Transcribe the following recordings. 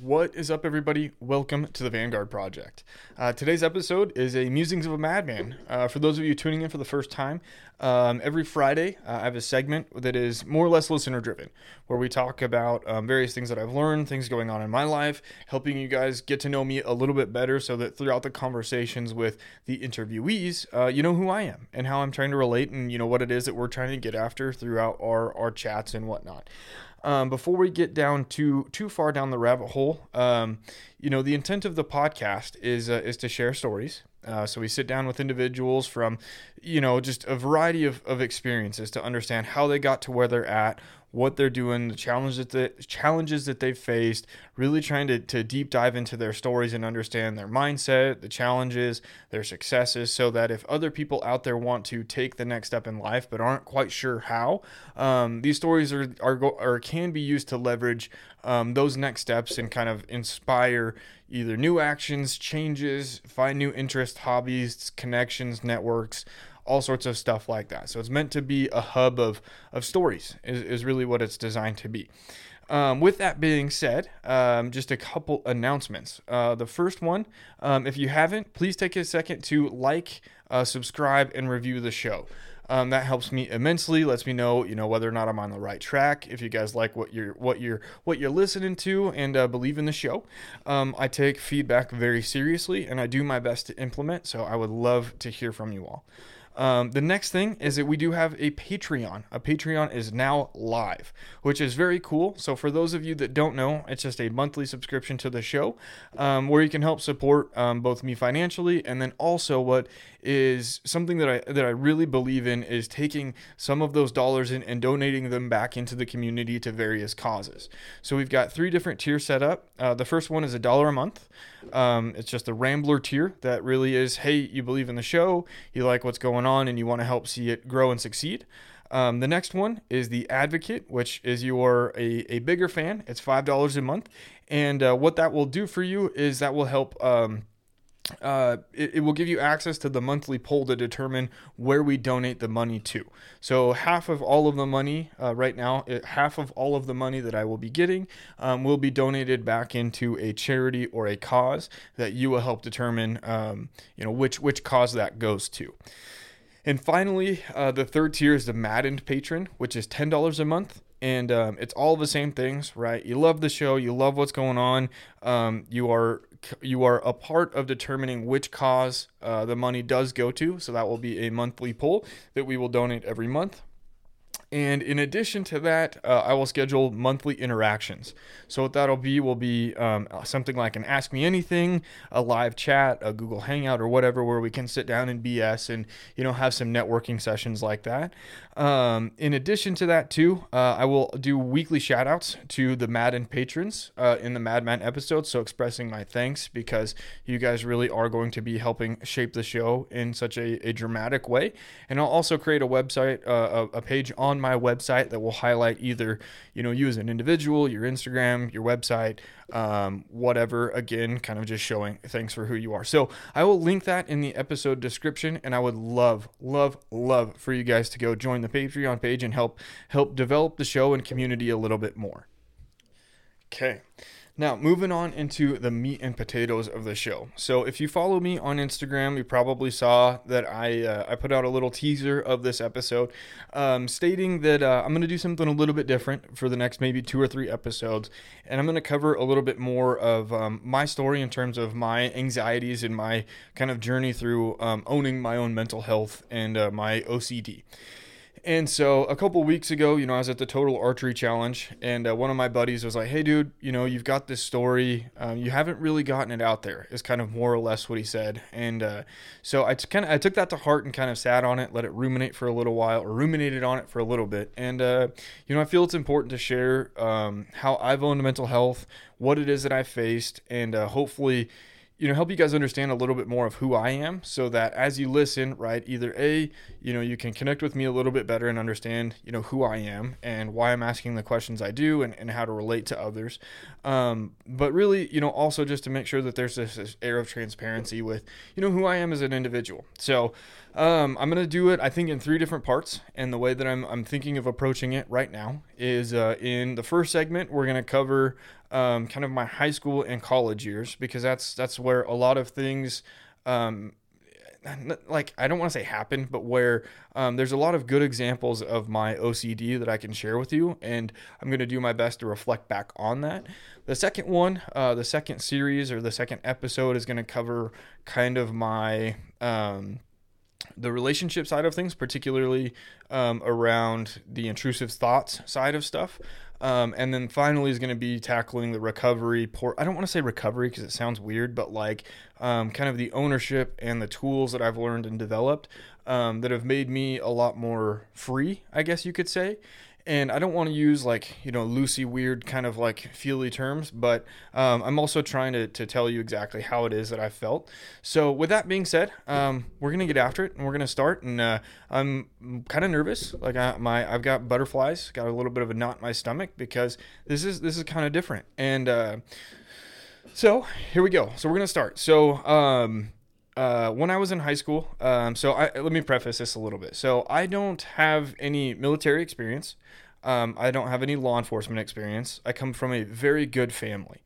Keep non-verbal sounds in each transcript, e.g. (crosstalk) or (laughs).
What is up, everybody? Welcome to the Vanguard Project. Uh, today's episode is a Musings of a Madman. Uh, for those of you tuning in for the first time, um, every Friday uh, I have a segment that is more or less listener driven, where we talk about um, various things that I've learned, things going on in my life, helping you guys get to know me a little bit better so that throughout the conversations with the interviewees, uh, you know who I am and how I'm trying to relate and, you know, what it is that we're trying to get after throughout our, our chats and whatnot. Um, before we get down too too far down the rabbit hole, um, you know, the intent of the podcast is uh, is to share stories. Uh, so we sit down with individuals from, you know, just a variety of, of experiences to understand how they got to where they're at, what they're doing, the challenges that the challenges that they've faced, really trying to, to deep dive into their stories and understand their mindset, the challenges, their successes, so that if other people out there want to take the next step in life but aren't quite sure how, um, these stories are, are, or can be used to leverage um, those next steps and kind of inspire either new actions, changes, find new interests, hobbies, connections, networks, all sorts of stuff like that. So it's meant to be a hub of, of stories, is, is really what it's designed to be. Um, with that being said, um, just a couple announcements. Uh, the first one, um, if you haven't, please take a second to like, uh, subscribe, and review the show. Um, that helps me immensely. Lets me know, you know, whether or not I'm on the right track. If you guys like what you're what you're what you're listening to and uh, believe in the show, um, I take feedback very seriously and I do my best to implement. So I would love to hear from you all. Um, the next thing is that we do have a Patreon. A Patreon is now live, which is very cool. So, for those of you that don't know, it's just a monthly subscription to the show um, where you can help support um, both me financially and then also what is something that I that I really believe in is taking some of those dollars in and donating them back into the community to various causes. So we've got three different tiers set up. Uh, the first one is a dollar a month. Um, it's just a Rambler tier that really is, hey, you believe in the show, you like what's going on, and you want to help see it grow and succeed. Um, the next one is the Advocate, which is you're a, a bigger fan. It's $5 a month. And uh, what that will do for you is that will help. Um, uh, it, it, will give you access to the monthly poll to determine where we donate the money to. So half of all of the money uh, right now, it, half of all of the money that I will be getting um, will be donated back into a charity or a cause that you will help determine, um, you know, which which cause that goes to. And finally, uh, the third tier is the Maddened patron, which is ten dollars a month and um, it's all the same things, right? You love the show, you love what's going on, um, you are you are a part of determining which cause uh, the money does go to. So that will be a monthly poll that we will donate every month. And in addition to that, uh, I will schedule monthly interactions. So what that'll be will be um, something like an Ask Me Anything, a live chat, a Google Hangout, or whatever, where we can sit down and BS and you know have some networking sessions like that. Um, in addition to that, too, uh, I will do weekly shoutouts to the Madden patrons uh, in the Madman episodes. So expressing my thanks because you guys really are going to be helping shape the show in such a, a dramatic way. And I'll also create a website, uh, a, a page on my website that will highlight either you know you as an individual, your Instagram, your website, um, whatever. Again, kind of just showing thanks for who you are. So I will link that in the episode description, and I would love, love, love for you guys to go join the Patreon page and help help develop the show and community a little bit more. Okay. Now, moving on into the meat and potatoes of the show. So, if you follow me on Instagram, you probably saw that I uh, I put out a little teaser of this episode, um, stating that uh, I'm going to do something a little bit different for the next maybe two or three episodes, and I'm going to cover a little bit more of um, my story in terms of my anxieties and my kind of journey through um, owning my own mental health and uh, my OCD. And so a couple weeks ago, you know, I was at the Total Archery Challenge, and uh, one of my buddies was like, "Hey, dude, you know, you've got this story. Um, you haven't really gotten it out there." Is kind of more or less what he said. And uh, so I kind of I took that to heart and kind of sat on it, let it ruminate for a little while, or ruminated on it for a little bit. And uh, you know, I feel it's important to share um, how I've owned mental health, what it is that I faced, and uh, hopefully you know help you guys understand a little bit more of who I am so that as you listen right either a you know you can connect with me a little bit better and understand you know who I am and why I'm asking the questions I do and, and how to relate to others um, but really you know also just to make sure that there's this, this air of transparency with you know who I am as an individual so Um, I'm gonna do it. I think in three different parts, and the way that I'm I'm thinking of approaching it right now is uh, in the first segment we're gonna cover um, kind of my high school and college years because that's that's where a lot of things. Um, like I don't want to say happen, but where um, there's a lot of good examples of my OCD that I can share with you, and I'm going to do my best to reflect back on that. The second one, uh, the second series or the second episode is going to cover kind of my um, the relationship side of things, particularly um, around the intrusive thoughts side of stuff. Um, and then finally is going to be tackling the recovery port. I don't want to say recovery because it sounds weird, but like um, kind of the ownership and the tools that I've learned and developed um, that have made me a lot more free, I guess you could say and I don't want to use like you know loosey weird kind of like feely terms, but um, I'm also trying to, to tell you exactly how it is that I felt. So with that being said, um, we're gonna get after it and we're gonna start. And uh, I'm kind of nervous, like I, my I've got butterflies, got a little bit of a knot in my stomach because this is this is kind of different. And uh, so here we go. So we're gonna start. So. Um, uh, when I was in high school, um, so I, let me preface this a little bit. So I don't have any military experience. Um, I don't have any law enforcement experience. I come from a very good family.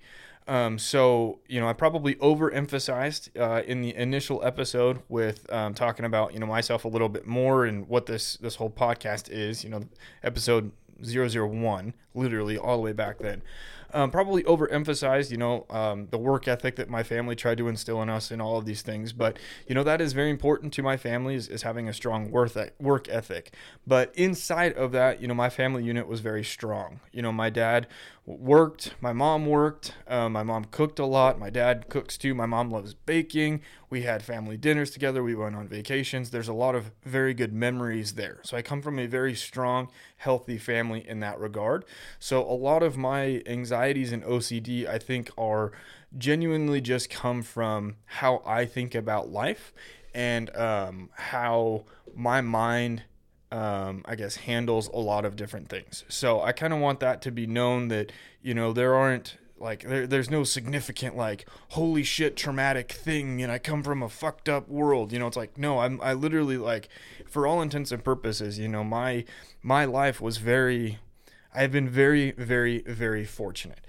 Um, so you know, I probably overemphasized uh, in the initial episode with um, talking about you know myself a little bit more and what this this whole podcast is. You know, episode 001, literally all the way back then um, probably overemphasized, you know, um, the work ethic that my family tried to instill in us and all of these things. But, you know, that is very important to my family is, is having a strong work ethic. But inside of that, you know, my family unit was very strong. You know, my dad worked. My mom worked. Uh, my mom cooked a lot. My dad cooks too. My mom loves baking. We had family dinners together. We went on vacations. There's a lot of very good memories there. So I come from a very strong, healthy family in that regard. So a lot of my anxieties and OCD, I think, are genuinely just come from how I think about life and um, how my mind um, I guess, handles a lot of different things. So I kind of want that to be known that, you know, there aren't like, there, there's no significant, like, holy shit, traumatic thing. And I come from a fucked up world. You know, it's like, no, I'm, I literally, like, for all intents and purposes, you know, my, my life was very, I've been very, very, very fortunate.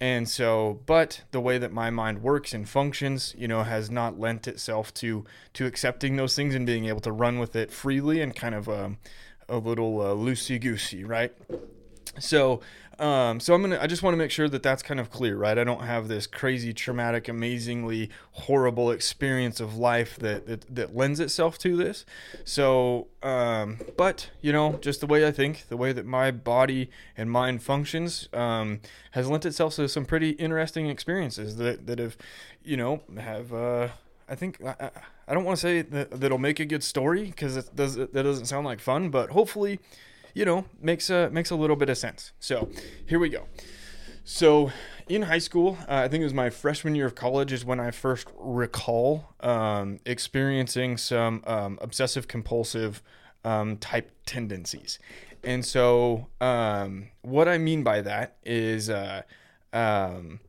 And so, but the way that my mind works and functions, you know, has not lent itself to to accepting those things and being able to run with it freely and kind of um, a little uh, loosey goosey, right? So, um, so I'm gonna. I just want to make sure that that's kind of clear, right? I don't have this crazy, traumatic, amazingly horrible experience of life that that, that lends itself to this. So, um, but you know, just the way I think, the way that my body and mind functions, um, has lent itself to some pretty interesting experiences that that have, you know, have. Uh, I think I, I don't want to say that that'll make a good story because it does that doesn't sound like fun, but hopefully you know, makes a makes a little bit of sense. So here we go. So in high school, uh, I think it was my freshman year of college is when I first recall um, experiencing some um, obsessive compulsive um, type tendencies. And so um, what I mean by that is uh, um,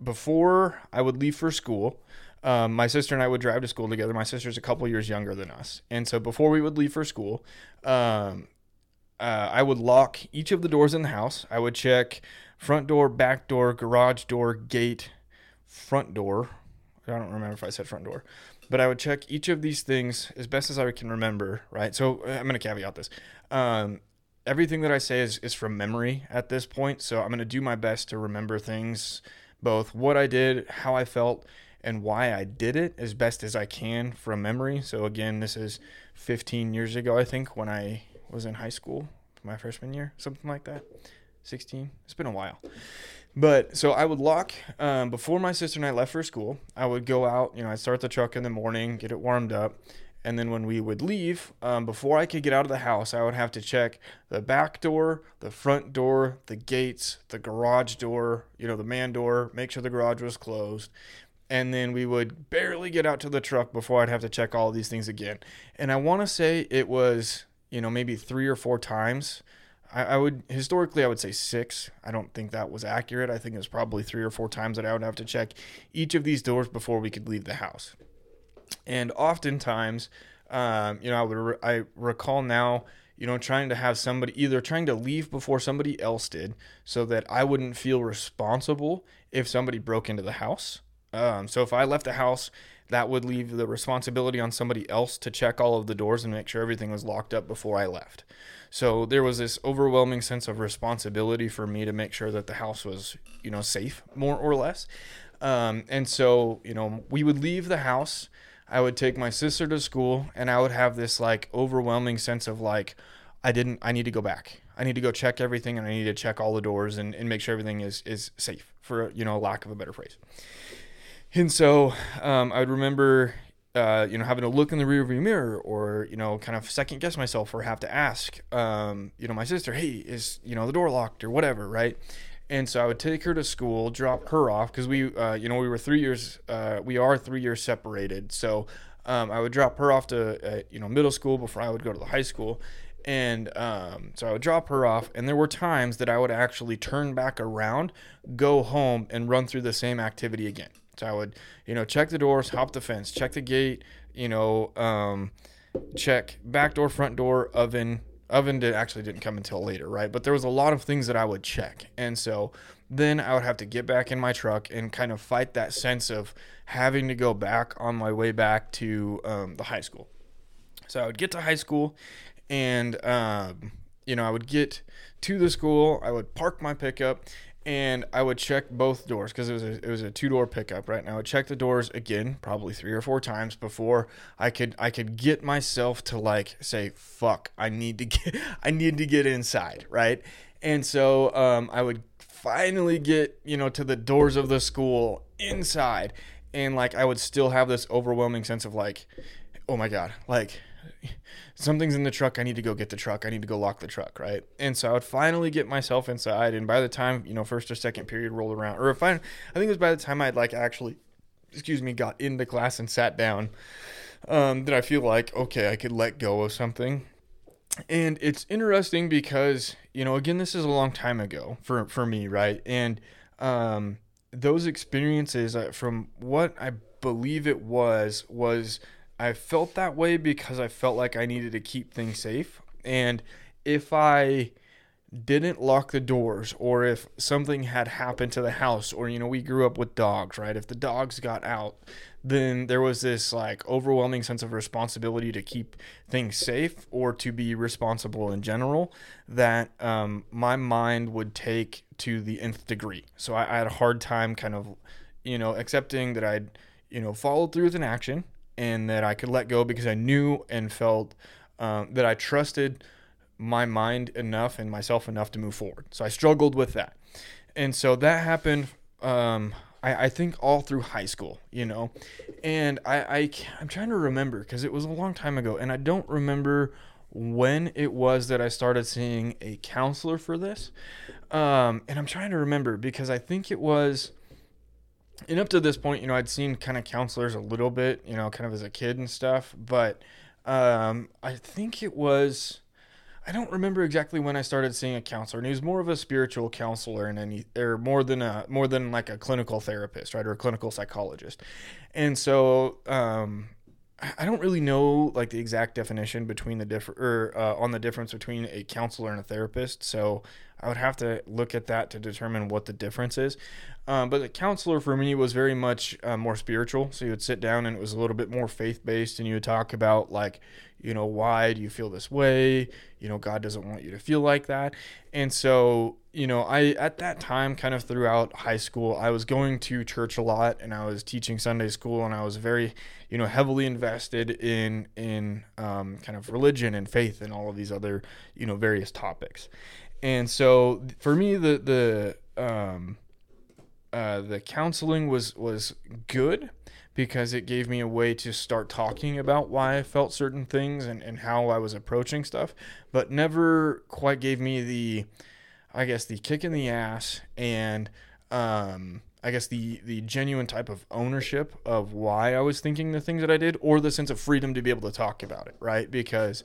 before I would leave for school, um, my sister and I would drive to school together. My sister's a couple years younger than us. And so before we would leave for school, um, uh, I would lock each of the doors in the house. I would check front door, back door, garage door, gate, front door. I don't remember if I said front door, but I would check each of these things as best as I can remember. Right. So uh, I'm going to caveat this. Um, everything that I say is, is from memory at this point. So I'm going to do my best to remember things, both what I did, how I felt, and why I did it as best as I can from memory. So again, this is 15 years ago, I think, when I was in high school, my freshman year, something like that. 16. It's been a while. But so I would lock um, before my sister and I left for school. I would go out, you know, I'd start the truck in the morning, get it warmed up. And then when we would leave, um, before I could get out of the house, I would have to check the back door, the front door, the gates, the garage door, you know, the man door, make sure the garage was closed. And then we would barely get out to the truck before I'd have to check all these things again. And I want to say it was you know, maybe three or four times. I, I, would historically I would say six. I don't think that was accurate. I think it was probably three or four times that I would have to check each of these doors before we could leave the house. And oftentimes, Um, you know, I would re- I recall now, you know, trying to have somebody either trying to leave before somebody else did, so that I wouldn't feel responsible if somebody broke into the house. Um, so if I left the house, that would leave the responsibility on somebody else to check all of the doors and make sure everything was locked up before I left. So there was this overwhelming sense of responsibility for me to make sure that the house was, you know, safe, more or less. Um, and so, you know, we would leave the house. I would take my sister to school, and I would have this like overwhelming sense of like, I didn't, I need to go back. I need to go check everything, and I need to check all the doors and, and make sure everything is is safe, for you know, lack of a better phrase. And so um, I would remember, uh, you know, having to look in the rearview mirror or, you know, kind of second guess myself or have to ask, um, you know, my sister, hey, is, you know, the door locked or whatever, right? And so I would take her to school, drop her off because we, uh, you know, we were three years, uh, we are three years separated. So um, I would drop her off to, uh, you know, middle school before I would go to the high school. And um, so I would drop her off, and there were times that I would actually turn back around, go home, and run through the same activity again. So I would, you know, check the doors, hop the fence, check the gate, you know, um, check back door, front door, oven. Oven did actually didn't come until later, right? But there was a lot of things that I would check, and so then I would have to get back in my truck and kind of fight that sense of having to go back on my way back to um, the high school. So I would get to high school, and um, you know I would get to the school. I would park my pickup, and I would check both doors because it was a, it was a two door pickup, right? Now I would check the doors again, probably three or four times before I could I could get myself to like say, "Fuck, I need to (laughs) get I need to get inside," right? And so um, I would finally get you know to the doors of the school inside, and like I would still have this overwhelming sense of like, "Oh my god!" Like something's in the truck. I need to go get the truck. I need to go lock the truck, right? And so I would finally get myself inside. And by the time, you know, first or second period rolled around, or if I, I think it was by the time I'd like actually, excuse me, got into class and sat down, um, that I feel like, okay, I could let go of something. And it's interesting because, you know, again, this is a long time ago for, for me, right? And, um, those experiences, uh, from what I believe it was, was I felt that way because I felt like I needed to keep things safe. And if I didn't lock the doors or if something had happened to the house or you know we grew up with dogs right? If the dogs got out then there was this like overwhelming sense of responsibility to keep things safe or to be responsible in general that um, my mind would take to the nth degree. So I, I had a hard time kind of you know accepting that i'd you know followed through with an action and that I could let go because I knew and felt um, that I trusted my mind enough and myself enough to move forward. So I struggled with that. And so that happened, um, I, I, think, all through high school, you know. And I, I, I'm trying to remember because it was a long time ago, and I don't remember when it was that I started seeing a counselor for this. Um, and I'm trying to remember because I think it was and up to this point, you know, I'd seen kind of counselors a little bit, you know, kind of as a kid and stuff, but um, I think it was. I don't remember exactly when I started seeing a counselor, and he was more of a spiritual counselor and any, or more than a more than like a clinical therapist, right, or a clinical psychologist. And so, um, I don't really know like the exact definition between the different or uh, on the difference between a counselor and a therapist. So I would have to look at that to determine what the difference is. Um, but the counselor for me was very much uh, more spiritual. So you would sit down and it was a little bit more faith based, and you would talk about, like, you know, why do you feel this way? You know, God doesn't want you to feel like that. And so, you know, I, at that time, kind of throughout high school, I was going to church a lot and I was teaching Sunday school and I was very, you know, heavily invested in, in um, kind of religion and faith and all of these other, you know, various topics. And so for me, the, the, um, uh, the counseling was was good because it gave me a way to start talking about why I felt certain things and, and how I was approaching stuff, but never quite gave me the, I guess, the kick in the ass and, um, I guess the the genuine type of ownership of why I was thinking the things that I did, or the sense of freedom to be able to talk about it, right? Because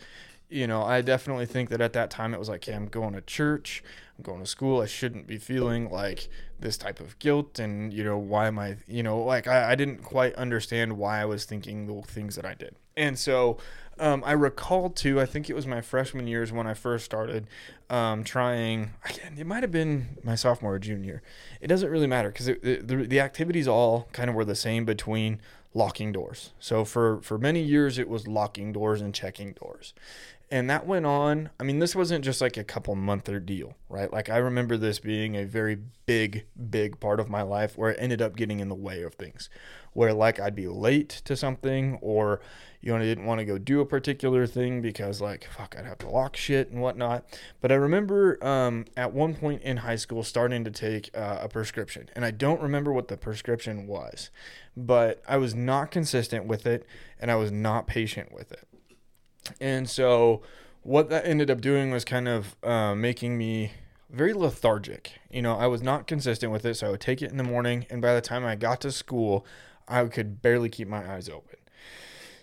you know, I definitely think that at that time it was like, okay, I'm going to church, I'm going to school. I shouldn't be feeling like this type of guilt. And, you know, why am I, you know, like I, I didn't quite understand why I was thinking the things that I did. And so um, I recall too, I think it was my freshman years when I first started um, trying, again, it might have been my sophomore or junior. It doesn't really matter because the, the activities all kind of were the same between locking doors. So for, for many years, it was locking doors and checking doors and that went on. I mean, this wasn't just like a couple month or deal, right? Like I remember this being a very big, big part of my life where it ended up getting in the way of things, where like I'd be late to something, or you know I didn't want to go do a particular thing because like fuck I'd have to lock shit and whatnot. But I remember um, at one point in high school starting to take uh, a prescription, and I don't remember what the prescription was, but I was not consistent with it, and I was not patient with it and so what that ended up doing was kind of uh, making me very lethargic. You know, I was not consistent with it, so I would take it in the morning, and by the time I got to school, I could barely keep my eyes open.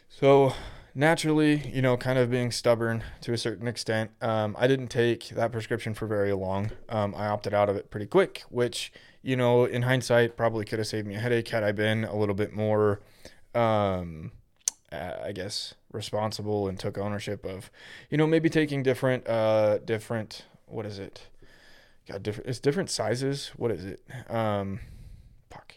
So naturally, you know, kind of being stubborn to a certain extent, um, I didn't take that prescription for very long. Um, I opted out of it pretty quick, which, you know, in hindsight, probably could have saved me a headache had I been a little bit more, um, I guess, responsible and took ownership of, you know, maybe taking different, uh, different, what is it? Got different, it's different sizes. What is it? Um, fuck.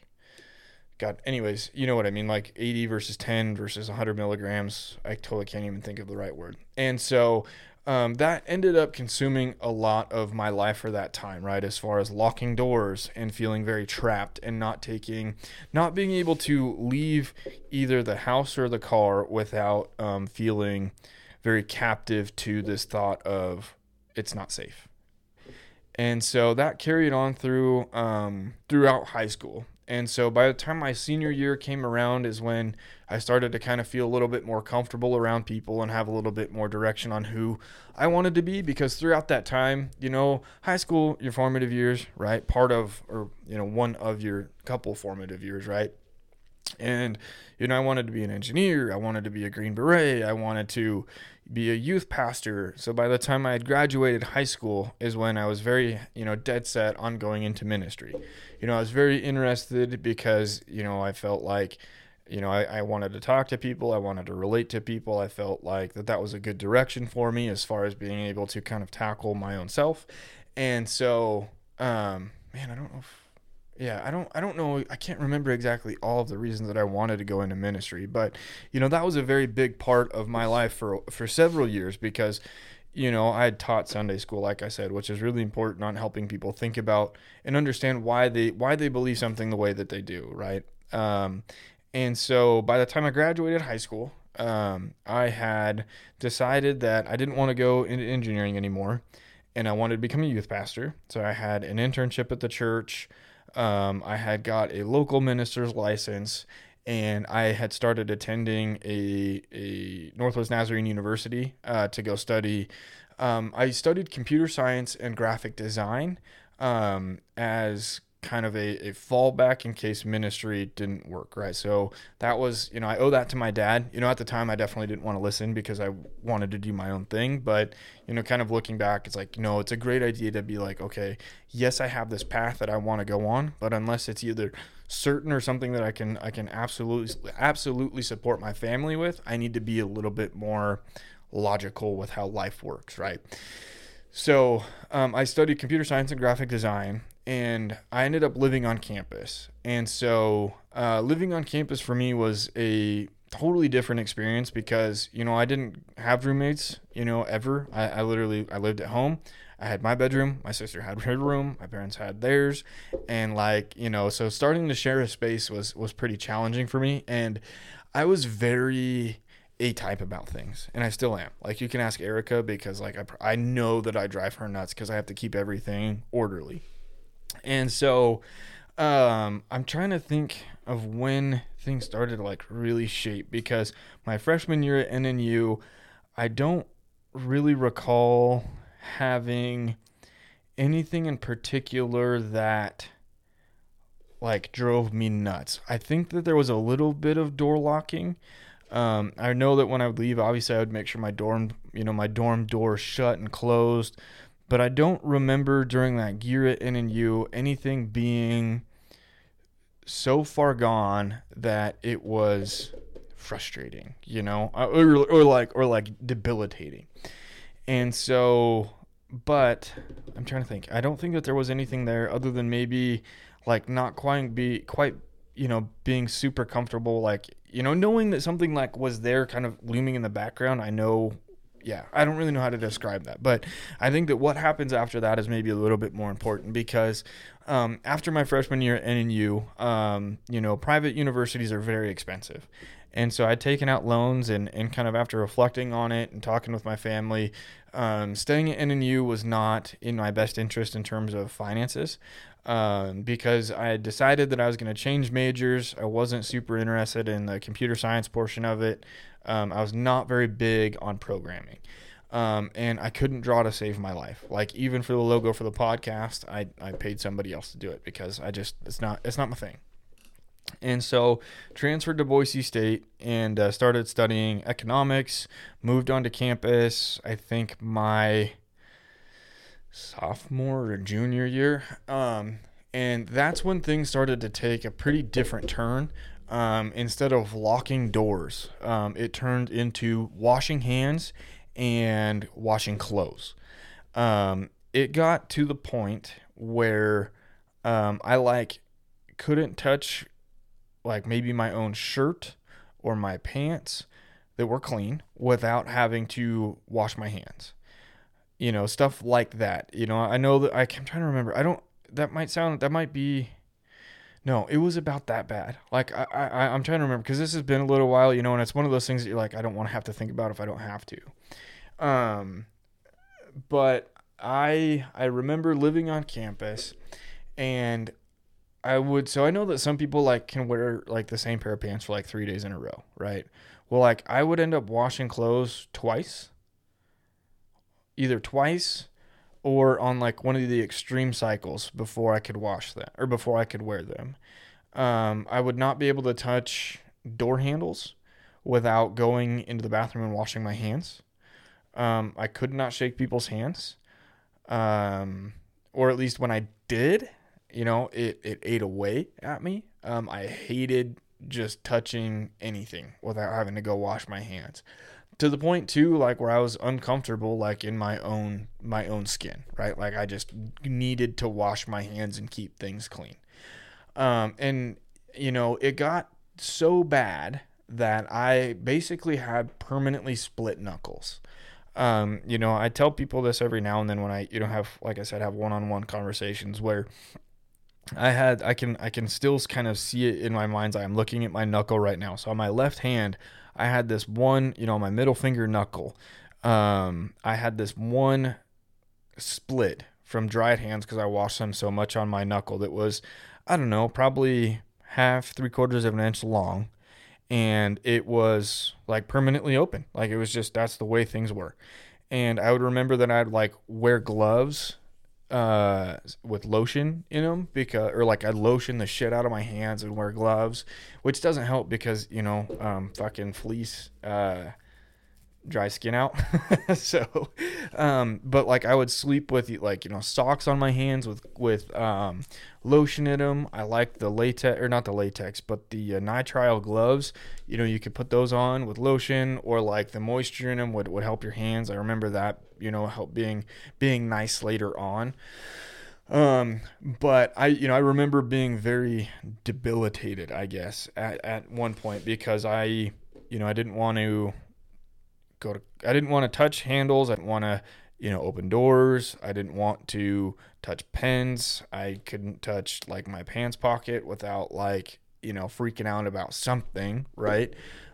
God, anyways, you know what I mean? Like 80 versus 10 versus 100 milligrams. I totally can't even think of the right word. And so um, that ended up consuming a lot of my life for that time, right? As far as locking doors and feeling very trapped and not taking, not being able to leave either the house or the car without um, feeling very captive to this thought of it's not safe. And so that carried on through um, throughout high school. And so by the time my senior year came around is when I started to kind of feel a little bit more comfortable around people and have a little bit more direction on who I wanted to be because throughout that time, you know, high school, your formative years, right? Part of or you know, one of your couple formative years, right? And you know, I wanted to be an engineer, I wanted to be a green beret, I wanted to be a youth pastor. So by the time I had graduated high school is when I was very, you know, dead set on going into ministry. You know, I was very interested because, you know, I felt like you know, I, I wanted to talk to people. I wanted to relate to people. I felt like that that was a good direction for me as far as being able to kind of tackle my own self. And so, um, man, I don't know if, yeah, I don't, I don't know. I can't remember exactly all of the reasons that I wanted to go into ministry, but you know, that was a very big part of my life for, for several years because, you know, I had taught Sunday school, like I said, which is really important on helping people think about and understand why they, why they believe something the way that they do. Right. Um, and so by the time I graduated high school, um, I had decided that I didn't want to go into engineering anymore and I wanted to become a youth pastor. So I had an internship at the church. Um, I had got a local minister's license and I had started attending a, a Northwest Nazarene University uh, to go study. Um, I studied computer science and graphic design um, as kind of a, a fallback in case ministry didn't work, right? So that was, you know, I owe that to my dad. You know, at the time, I definitely didn't want to listen because I wanted to do my own thing. But, you know, kind of looking back, it's like, no, it's a great idea to be like, okay, yes, I have this path that I want to go on, but unless it's either certain or something that I can, I can absolutely, absolutely support my family with, I need to be a little bit more logical with how life works, right? So um, I studied computer science and graphic design, and I ended up living on campus. And so uh, living on campus for me was a totally different experience because you know I didn't have roommates, you know, ever. I, I literally I lived at home. I had my bedroom, my sister had her room, my parents had theirs, and like you know, so starting to share a space was was pretty challenging for me, and I was very a type about things and i still am like you can ask erica because like i, I know that i drive her nuts because i have to keep everything orderly and so um, i'm trying to think of when things started to like really shape because my freshman year at nnu i don't really recall having anything in particular that like drove me nuts i think that there was a little bit of door locking um, I know that when I would leave, obviously I would make sure my dorm, you know, my dorm door shut and closed. But I don't remember during that year at NNU anything being so far gone that it was frustrating, you know, uh, or, or like or like debilitating. And so, but I'm trying to think. I don't think that there was anything there other than maybe like not quite be quite you know being super comfortable like you know knowing that something like was there kind of looming in the background i know yeah i don't really know how to describe that but i think that what happens after that is maybe a little bit more important because um, after my freshman year at nnu um, you know private universities are very expensive and so I'd taken out loans and, and kind of after reflecting on it and talking with my family, um, staying at NNU was not in my best interest in terms of finances um, because I had decided that I was going to change majors. I wasn't super interested in the computer science portion of it. Um, I was not very big on programming. Um, and I couldn't draw to save my life. Like even for the logo for the podcast, I, I paid somebody else to do it because I just it's not it's not my thing. And so transferred to Boise State and uh, started studying economics. Moved onto campus. I think my sophomore or junior year. Um, and that's when things started to take a pretty different turn. Um, instead of locking doors, um, it turned into washing hands and washing clothes. Um, it got to the point where um, I like couldn't touch like maybe my own shirt or my pants that were clean without having to wash my hands you know, stuff like that. You know, I know that I, I'm trying to remember. I don't. That might sound. That might be. No, it was about that bad. Like I, I I'm trying to remember because this has been a little while. You know, and it's one of those things that you're like, I don't want to have to think about if I don't have to. Um, but I I remember living on campus, and I would. So I know that some people like can wear like the same pair of pants for like three days in a row, right? Well, like I would end up washing clothes twice either twice or on like one of the extreme cycles before I could wash them or before I could wear them. Um, I would not be able to touch door handles without going into the bathroom and washing my hands. Um, I could not shake people's hands. Um, or at least when I did, you know, it, it ate away at me. Um, I hated just touching anything without having to go wash my hands to the point too like where i was uncomfortable like in my own my own skin right like i just needed to wash my hands and keep things clean um and you know it got so bad that i basically had permanently split knuckles um you know i tell people this every now and then when i you know have like i said have one-on-one conversations where I had I can I can still kind of see it in my mind's eye. I'm looking at my knuckle right now. So on my left hand, I had this one, you know, my middle finger knuckle. Um, I had this one split from dried hands because I washed them so much on my knuckle that was, I don't know, probably half, three quarters of an inch long. And it was like permanently open. Like it was just, that's the way things were. And I would remember that I'd like wear gloves uh with lotion in them because or like I lotion the shit out of my hands and wear gloves, which doesn't help because you know um fucking fleece uh dry skin out. (laughs) so, um, but like I would sleep with like you know socks on my hands with with um, lotion in them. I like the latex or not the latex, but the uh, nitrile gloves. You know, you could put those on with lotion or like the moisture in them would would help your hands. I remember that you know help being being nice later on. Um, but I, you know, I remember being very debilitated, I guess, at, at one point because I, you know, I didn't want to go to I didn't want to touch handles. I didn't want to, you know, open doors. I didn't want to touch pens. I couldn't touch like my pants pocket without like, you know, freaking out about something, right?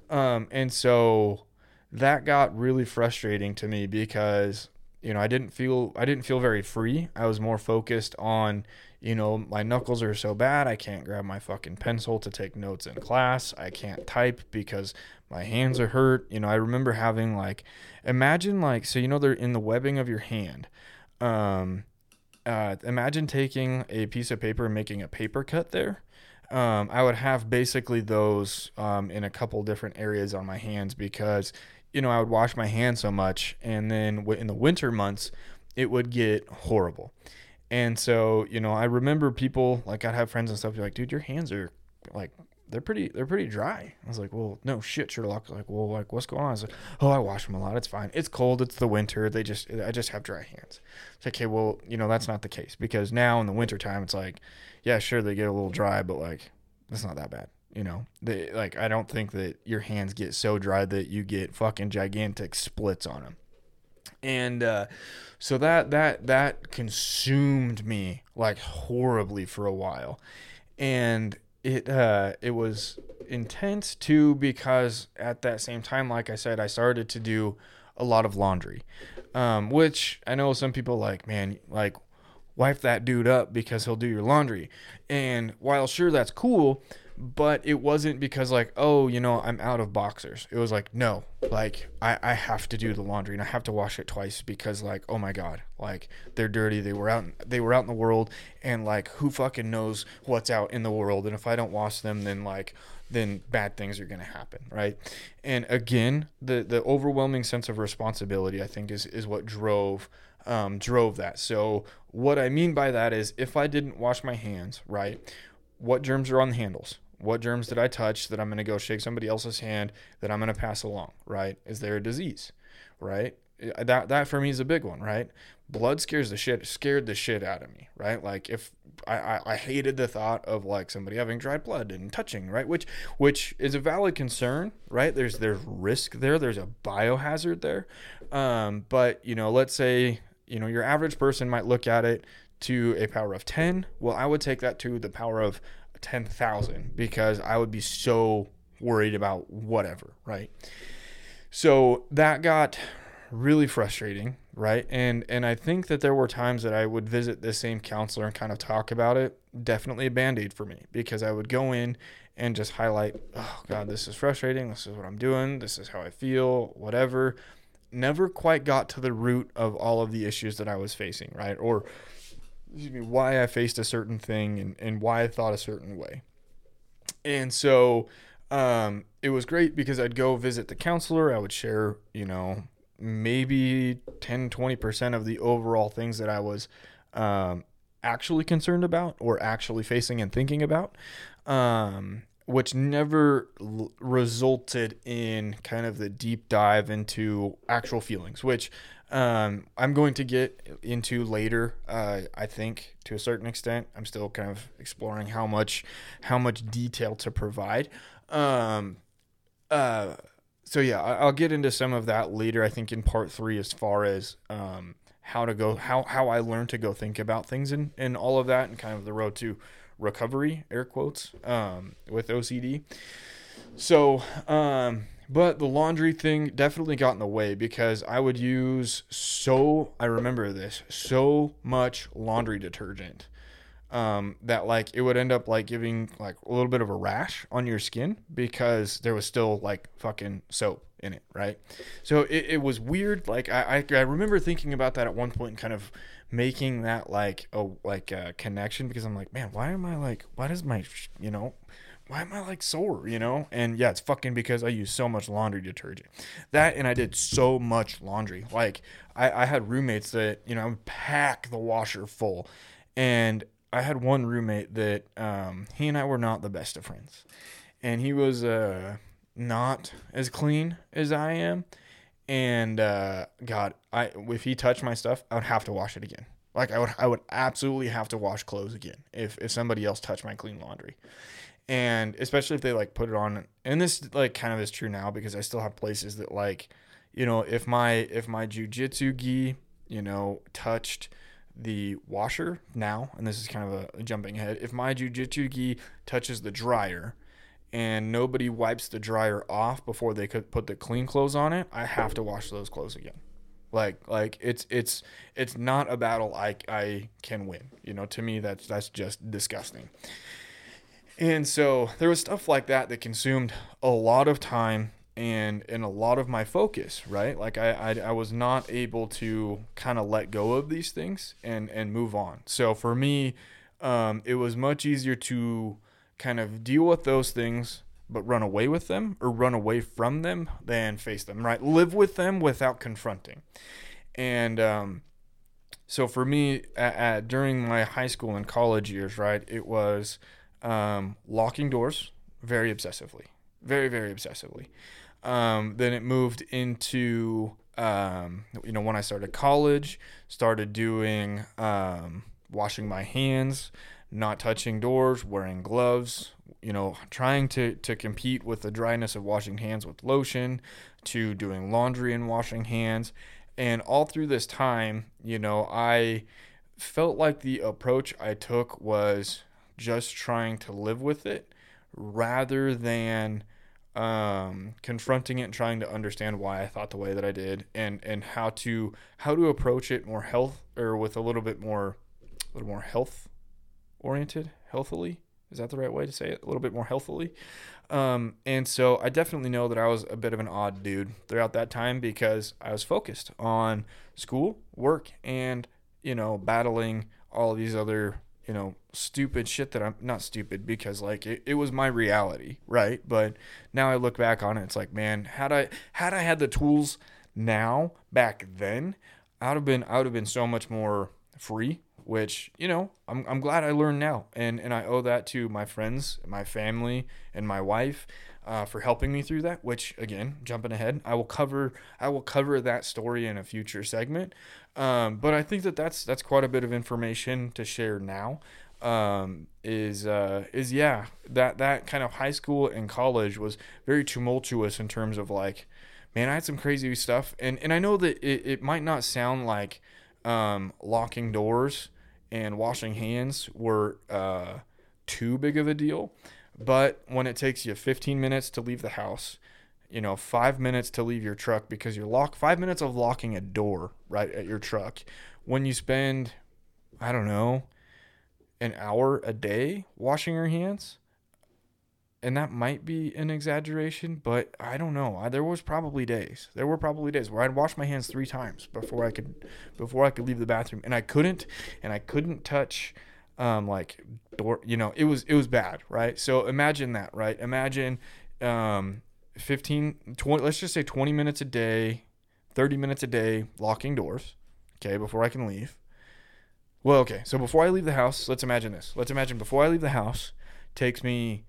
Um, and so that got really frustrating to me because you know I didn't feel I didn't feel very free. I was more focused on you know my knuckles are so bad I can't grab my fucking pencil to take notes in class. I can't type because my hands are hurt. You know, I remember having like, imagine like, so you know, they're in the webbing of your hand. Um, uh, imagine taking a piece of paper and making a paper cut there. Um, I would have basically those um, in a couple different areas on my hands because you know, I would wash my hands so much, and then in the winter months, it would get horrible. And so, you know, I remember people like I'd have friends and stuff be like, dude, your hands are like they're pretty they're pretty dry. I was like, well, no shit, Sherlock. Like, well, like what's going on? I was like, oh, I wash them a lot. It's fine. It's cold. It's the winter. They just I just have dry hands. It's like, okay, well, you know, that's not the case because now in the winter time, it's like, yeah, sure, they get a little dry, but like, it's not that bad. You know, they like I don't think that your hands get so dry that you get fucking gigantic splits on them. And uh, so that that that consumed me like horribly for a while. And it uh it was intense too because at that same time like I said I started to do a lot of laundry. Um, which I know some people like, man, like wipe that dude up because he'll do your laundry. And while sure that's cool, but it wasn't because like oh you know i'm out of boxers. It was like no like I, I have to do the laundry and i have to wash it twice because like oh my god like they're dirty. They were out they were out in the world and like who fucking knows what's out in the world? And if i don't wash them then like then bad things are going to happen right? And again the the overwhelming sense of responsibility i think is is what drove um, drove that. So what i mean by that is if i didn't wash my hands right what germs are on the handles what germs did I touch that I'm going to go shake somebody else's hand that I'm going to pass along, right? Is there a disease, right? That that for me is a big one, right? Blood scares the shit scared the shit out of me, right? Like if I, I, I hated the thought of like somebody having dried blood and touching, right? Which which is a valid concern, right? There's there's risk there, there's a biohazard there. Um, but you know, let's say, you know, your average person might look at it to a power of 10. Well, I would take that to the power of 10,000 because I would be so worried about whatever, right? So that got really frustrating, right? And and I think that there were times that I would visit the same counselor and kind of talk about it. Definitely a band-aid for me because I would go in and just highlight, oh god, this is frustrating. This is what I'm doing. This is how I feel, whatever. Never quite got to the root of all of the issues that I was facing, right? Or excuse me, why I faced a certain thing and, and why I thought a certain way. And so um, it was great because I'd go visit the counselor. I would share, you know, maybe 10, 20% of the overall things that I was um, actually concerned about or actually facing and thinking about. Um, which never l- resulted in kind of the deep dive into actual feelings, which um, I'm going to get into later. Uh, I think to a certain extent, I'm still kind of exploring how much how much detail to provide. Um, uh, so yeah, I'll get into some of that later. I think in part three, as far as um, how to go, how how I learned to go think about things and and all of that, and kind of the road to recovery, air quotes, um, with OCD. So um, but the laundry thing definitely got in the way because I would use so, I remember this, so much laundry detergent um, that like it would end up like giving like a little bit of a rash on your skin because there was still like fucking soap in it, right? So it, it was weird. Like I, I, I remember thinking about that at one point and kind of making that like a like a connection because I'm like, man, why am I like, why does my, you know, why am I like sore, you know? And yeah, it's fucking because I use so much laundry detergent. That and I did so much laundry. Like I, I had roommates that, you know, I would pack the washer full. And I had one roommate that um, he and I were not the best of friends. And he was uh, not as clean as I am. And uh, God, I if he touched my stuff, I would have to wash it again. Like I would I would absolutely have to wash clothes again if, if somebody else touched my clean laundry and especially if they like put it on and this like kind of is true now because i still have places that like you know if my if my jujitsu gi you know touched the washer now and this is kind of a, jumping ahead if my jujitsu gi touches the dryer and nobody wipes the dryer off before they could put the clean clothes on it i have to wash those clothes again. Like like it's it's it's not a battle i i can win. You know to me that's that's just disgusting and so there was stuff like that that consumed a lot of time and and a lot of my focus, right? Like I I, I was not able to kind of let go of these things and and move on. So for me, um, it was much easier to kind of deal with those things but run away with them or run away from them than face them, right? Live with them without confronting. And um, so for me, at, at, during my high school and college years, right, it was um, locking doors very obsessively, very, very obsessively. Um, then it moved into, um, you know, when I started college, started doing um, washing my hands, not touching doors, wearing gloves, you know, trying to, to compete with the dryness of washing hands with lotion, to doing laundry and washing hands. And all through this time, you know, I felt like the approach I took was just trying to live with it rather than um, confronting it and trying to understand why I thought the way that I did and and how to how to approach it more health or with a little bit more a little more health oriented healthily. Is that the right way to say it? A little bit more healthily. Um, and so I definitely know that I was a bit of an odd dude throughout that time because I was focused on school work and you know battling all these other you know, stupid shit that I'm not stupid because like it, it was my reality, right? But now I look back on it, it's like, man, had I had I had the tools now back then, I would have been I would have been so much more free, which, you know, I'm I'm glad I learned now. And and I owe that to my friends, my family, and my wife. Uh, for helping me through that. Which again, jumping ahead, I will cover. I will cover that story in a future segment. Um, but I think that that's that's quite a bit of information to share now. Um, is uh, is yeah that that kind of high school and college was very tumultuous in terms of like, man, I had some crazy stuff, and and I know that it, it might not sound like um, locking doors and washing hands were uh, too big of a deal, but when it takes you 15 minutes to leave the house you know, five minutes to leave your truck because you're lock five minutes of locking a door right at your truck. When you spend, I don't know, an hour a day washing your hands, and that might be an exaggeration, but I don't know. There was probably days. There were probably days where I'd wash my hands three times before I could before I could leave the bathroom, and I couldn't, and I couldn't touch um like door you know it was it was bad right so imagine that right imagine um 15, 20, let's just say 20 minutes a day, 30 minutes a day locking doors, okay, before I can leave. Well, okay, so before I leave the house, let's imagine this. Let's imagine before I leave the house, takes me,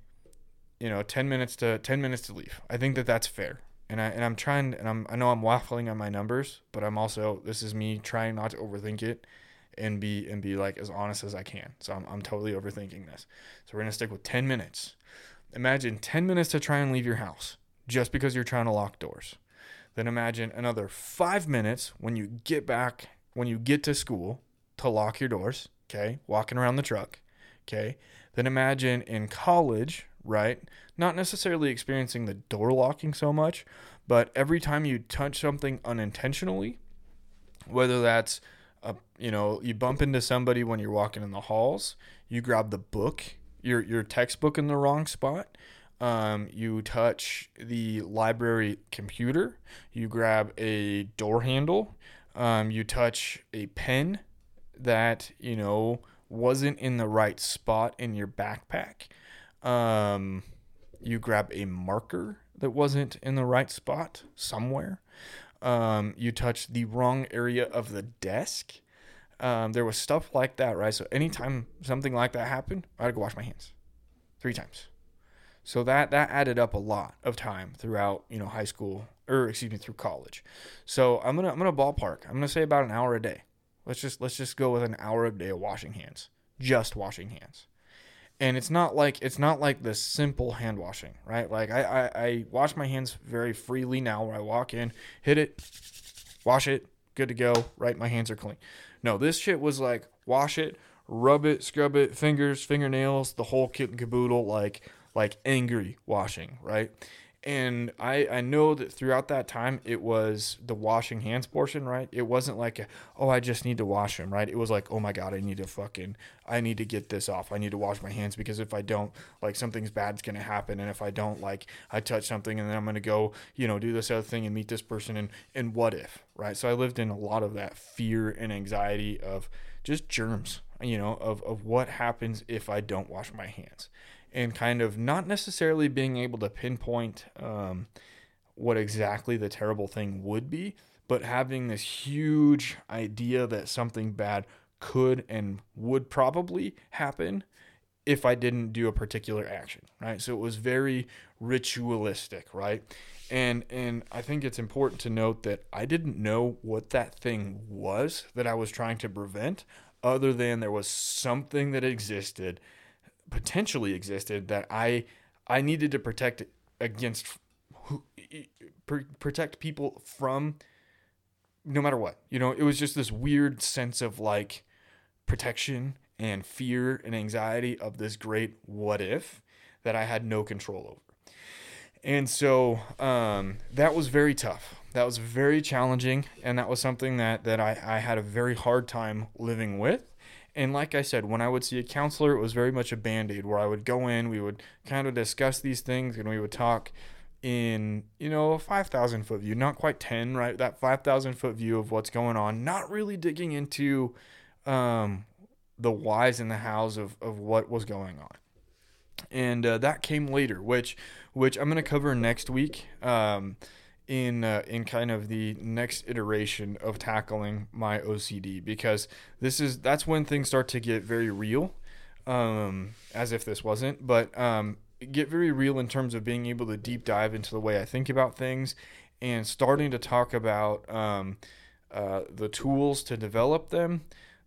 you know, 10 minutes to 10 minutes to leave. I think that that's fair. And I and I'm trying and I'm I know I'm waffling on my numbers, but I'm also this is me trying not to overthink it and be and be like as honest as I can. So I'm I'm totally overthinking this. So we're to stick with 10 minutes. Imagine 10 minutes to try and leave your house just because you're trying to lock doors. Then imagine another five minutes when you get back, when you get to school to lock your doors, okay, walking around the truck, okay. Then imagine in college, right, not necessarily experiencing the door locking so much, but every time you touch something unintentionally, whether that's a, you know, you bump into somebody when you're walking in the halls, you grab the book, your your textbook in the wrong spot, um, you touch the library computer, you grab a door handle, um, you touch a pen that, you know, wasn't in the right spot in your backpack. Um, you grab a marker that wasn't in the right spot somewhere. Um, you touch the wrong area of the desk. Um, there was stuff like that, right? So anytime something like that happened, I had to go wash my hands three times. So that that added up a lot of time throughout, you know, high school or excuse me, through college. So I'm gonna I'm gonna ballpark. I'm gonna say about an hour a day. Let's just let's just go with an hour a day of washing hands, just washing hands. And it's not like it's not like the simple hand washing, right? Like I, I, I wash my hands very freely now. Where I walk in, hit it, wash it, good to go. Right, my hands are clean. No, this shit was like wash it, rub it, scrub it, fingers, fingernails, the whole kit and caboodle. Like like angry washing, right? And I, I know that throughout that time, it was the washing hands portion, right? It wasn't like, a, oh, I just need to wash them, right? It was like, oh my God, I need to fucking, I need to get this off. I need to wash my hands because if I don't, like, something's bad's to happen. And if I don't, like, I touch something and then I'm to go, you know, do this other thing and meet this person. And, and what if, right? So I lived in a lot of that fear and anxiety of just germs, you know, of, of what happens if I don't wash my hands and kind of not necessarily being able to pinpoint um, what exactly the terrible thing would be, but having this huge idea that something bad could and would probably happen if I didn't do a particular action, right? So it was very ritualistic, right? And and I think it's important to note that I didn't know what that thing was that I was trying to prevent other than there was something that existed potentially existed that I I needed to protect against protect people from no matter what. You know, it was just this weird sense of like protection and fear and anxiety of this great what if that I had no control over. And so um, that was very tough. That was very challenging. And that was something that, that I, I had a very hard time living with. And like I said, when I would see a counselor, it was very much a band aid where I would go in, we would kind of discuss these things, and we would talk in, you know, a 5,000 foot view, not quite 10, right? That 5,000 foot view of what's going on, not really digging into um, the whys and the hows of, of what was going on. And uh, that came later, which which I'm going to cover next week. Um, in uh, in kind of the next iteration of tackling my OCD because this is that's when things start to get very real um, as if this wasn't but um, get very real in terms of being able to deep dive into the way I think about things and starting to talk about um, uh, the tools to develop them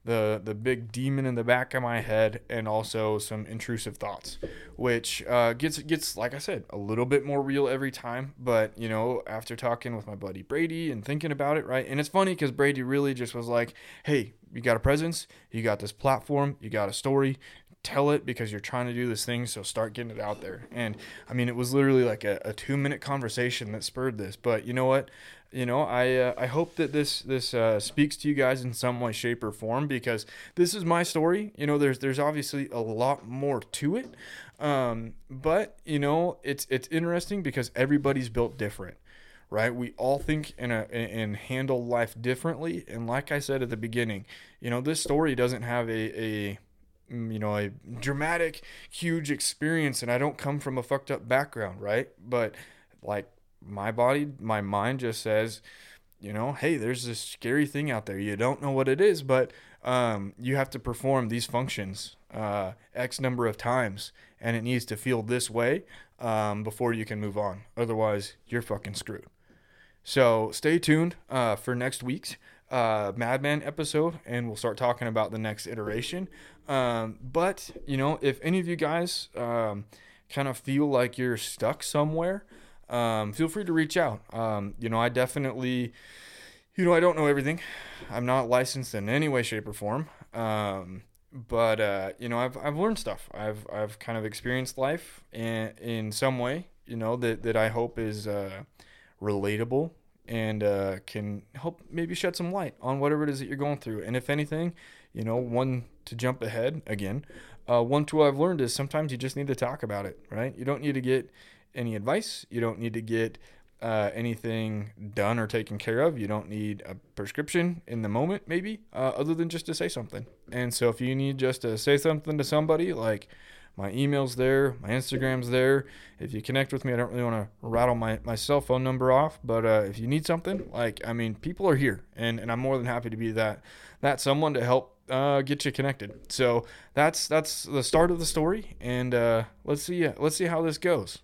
the the big demon in the back of my head and also some intrusive thoughts which uh, gets gets like i said a little bit more real every time. But you know after talking with my buddy brady and thinking about it right? And it's funny because brady really just was like hey you got a presence? You got this platform? You got a story? Tell it because you're trying to do this thing so start getting it out there. And i mean it was literally like a, a two minute conversation that spurred this. But you know what you know i uh, i hope that this this uh, speaks to you guys in some way shape or form because this is my story. You know there's there's obviously a lot more to it. Um, but you know it's it's interesting because everybody's built different right? We all think in a and handle life differently. And like i said at the beginning you know this story doesn't have a a mm, you know a dramatic huge experience. And i don't come from a fucked up background right? But like my body, my mind just says, you know, hey, there's this scary thing out there. You don't know what it is, but um, you have to perform these functions uh, X number of times, and it needs to feel this way um, before you can move on. Otherwise, you're fucking screwed. So stay tuned uh, for next week's uh, Madman episode, and we'll start talking about the next iteration. Um, but you know, if any of you guys um, kind of feel like you're stuck somewhere, um, feel free to reach out. Um, you know, I definitely, you know, I don't know everything. I'm not licensed in any way, shape, or form. Um, but uh, you know, I've I've learned stuff. I've I've kind of experienced life in in some way. You know that that I hope is uh, relatable and uh, can help maybe shed some light on whatever it is that you're going through. And if anything, you know, one to jump ahead again. Uh, one tool I've learned is sometimes you just need to talk about it, right? You don't need to get any advice. You don't need to get uh, anything done or taken care of. You don't need a prescription in the moment, maybe, uh, other than just to say something. And so if you need just to say something to somebody, like my email's there, my Instagram's there. If you connect with me, I don't really want to rattle my, my cell phone number off, but uh, if you need something, like I mean, people are here, and, and I'm more than happy to be that that someone to help uh, get you connected. So that's that's the start of the story, and uh, let's see let's see how this goes.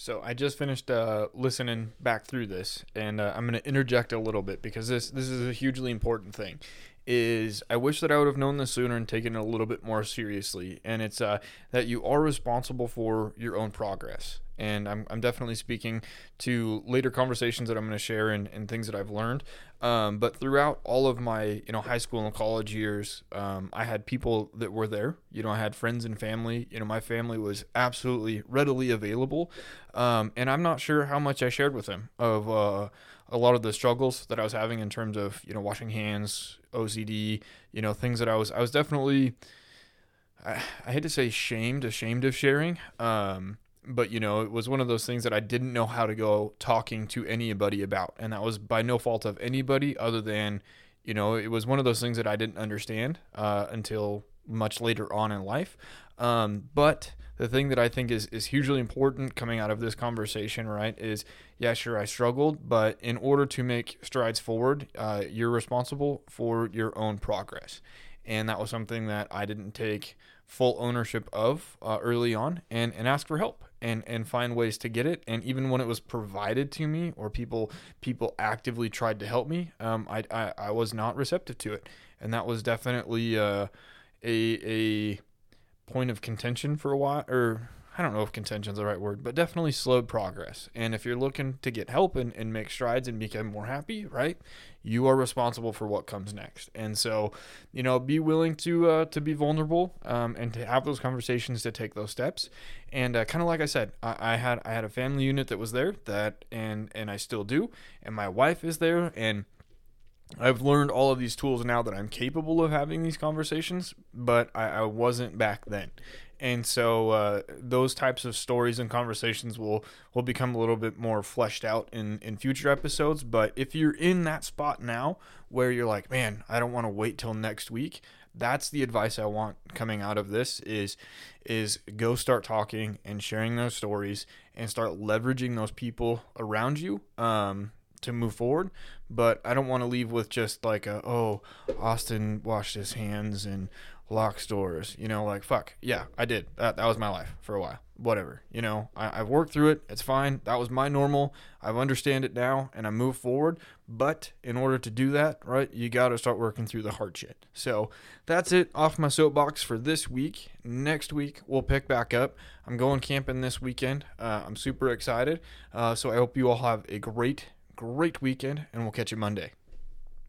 So I just finished uh, listening back through this, and uh, I'm going to interject a little bit because this this is a hugely important thing. Is I wish that I would have known this sooner and taken it a little bit more seriously. And it's uh, that you are responsible for your own progress and I'm, I'm definitely speaking to later conversations that I'm going to share and, and things that I've learned. Um, but throughout all of my you know high school and college years, um, I had people that were there. You know, I had friends and family. You know, my family was absolutely readily available, um, and I'm not sure how much I shared with them of uh, a lot of the struggles that I was having in terms of you know washing hands, OCD, you know things that I was I was definitely. I, I hate to say shamed, ashamed of sharing. Um, but you know it was one of those things that i didn't know how to go talking to anybody about and that was by no fault of anybody other than you know it was one of those things that i didn't understand uh, until much later on in life Um, but the thing that I think is, is hugely important coming out of this conversation, right, is yeah, sure, I struggled, but in order to make strides forward, uh, you're responsible for your own progress. And that was something that I didn't take full ownership of uh, early on and, and ask for help and, and find ways to get it. And even when it was provided to me or people people actively tried to help me, um, I, I, I was not receptive to it. And that was definitely uh, a, a point of contention for a while, or I don't know if contention is the right word, but definitely slowed progress. And if you're looking to get help and, and make strides and become more happy, right, you are responsible for what comes next. And so, you know, be willing to uh, to be vulnerable um, and to have those conversations to take those steps. And uh, kind of like I said, I, I had I had a family unit that was there that and and I still do, and my wife is there and I've learned all of these tools now that I'm capable of having these conversations, but I, I wasn't back then. And so uh, those types of stories and conversations will will become a little bit more fleshed out in in future episodes. But if you're in that spot now where you're like, man, I don't want to wait till next week, that's the advice I want coming out of this is is go start talking and sharing those stories and start leveraging those people around you. Um, to move forward, but I don't want to leave with just like a oh Austin washed his hands and locked doors. You know, like fuck yeah, I did that. That was my life for a while. Whatever. You know, I, have worked through it. It's fine. That was my normal. I've understand it now, and I move forward. But in order to do that, right, you got to start working through the hard shit. So that's it off my soapbox for this week. Next week we'll pick back up. I'm going camping this weekend. Uh, I'm super excited. Uh, so I hope you all have a great great weekend, and we'll catch you Monday.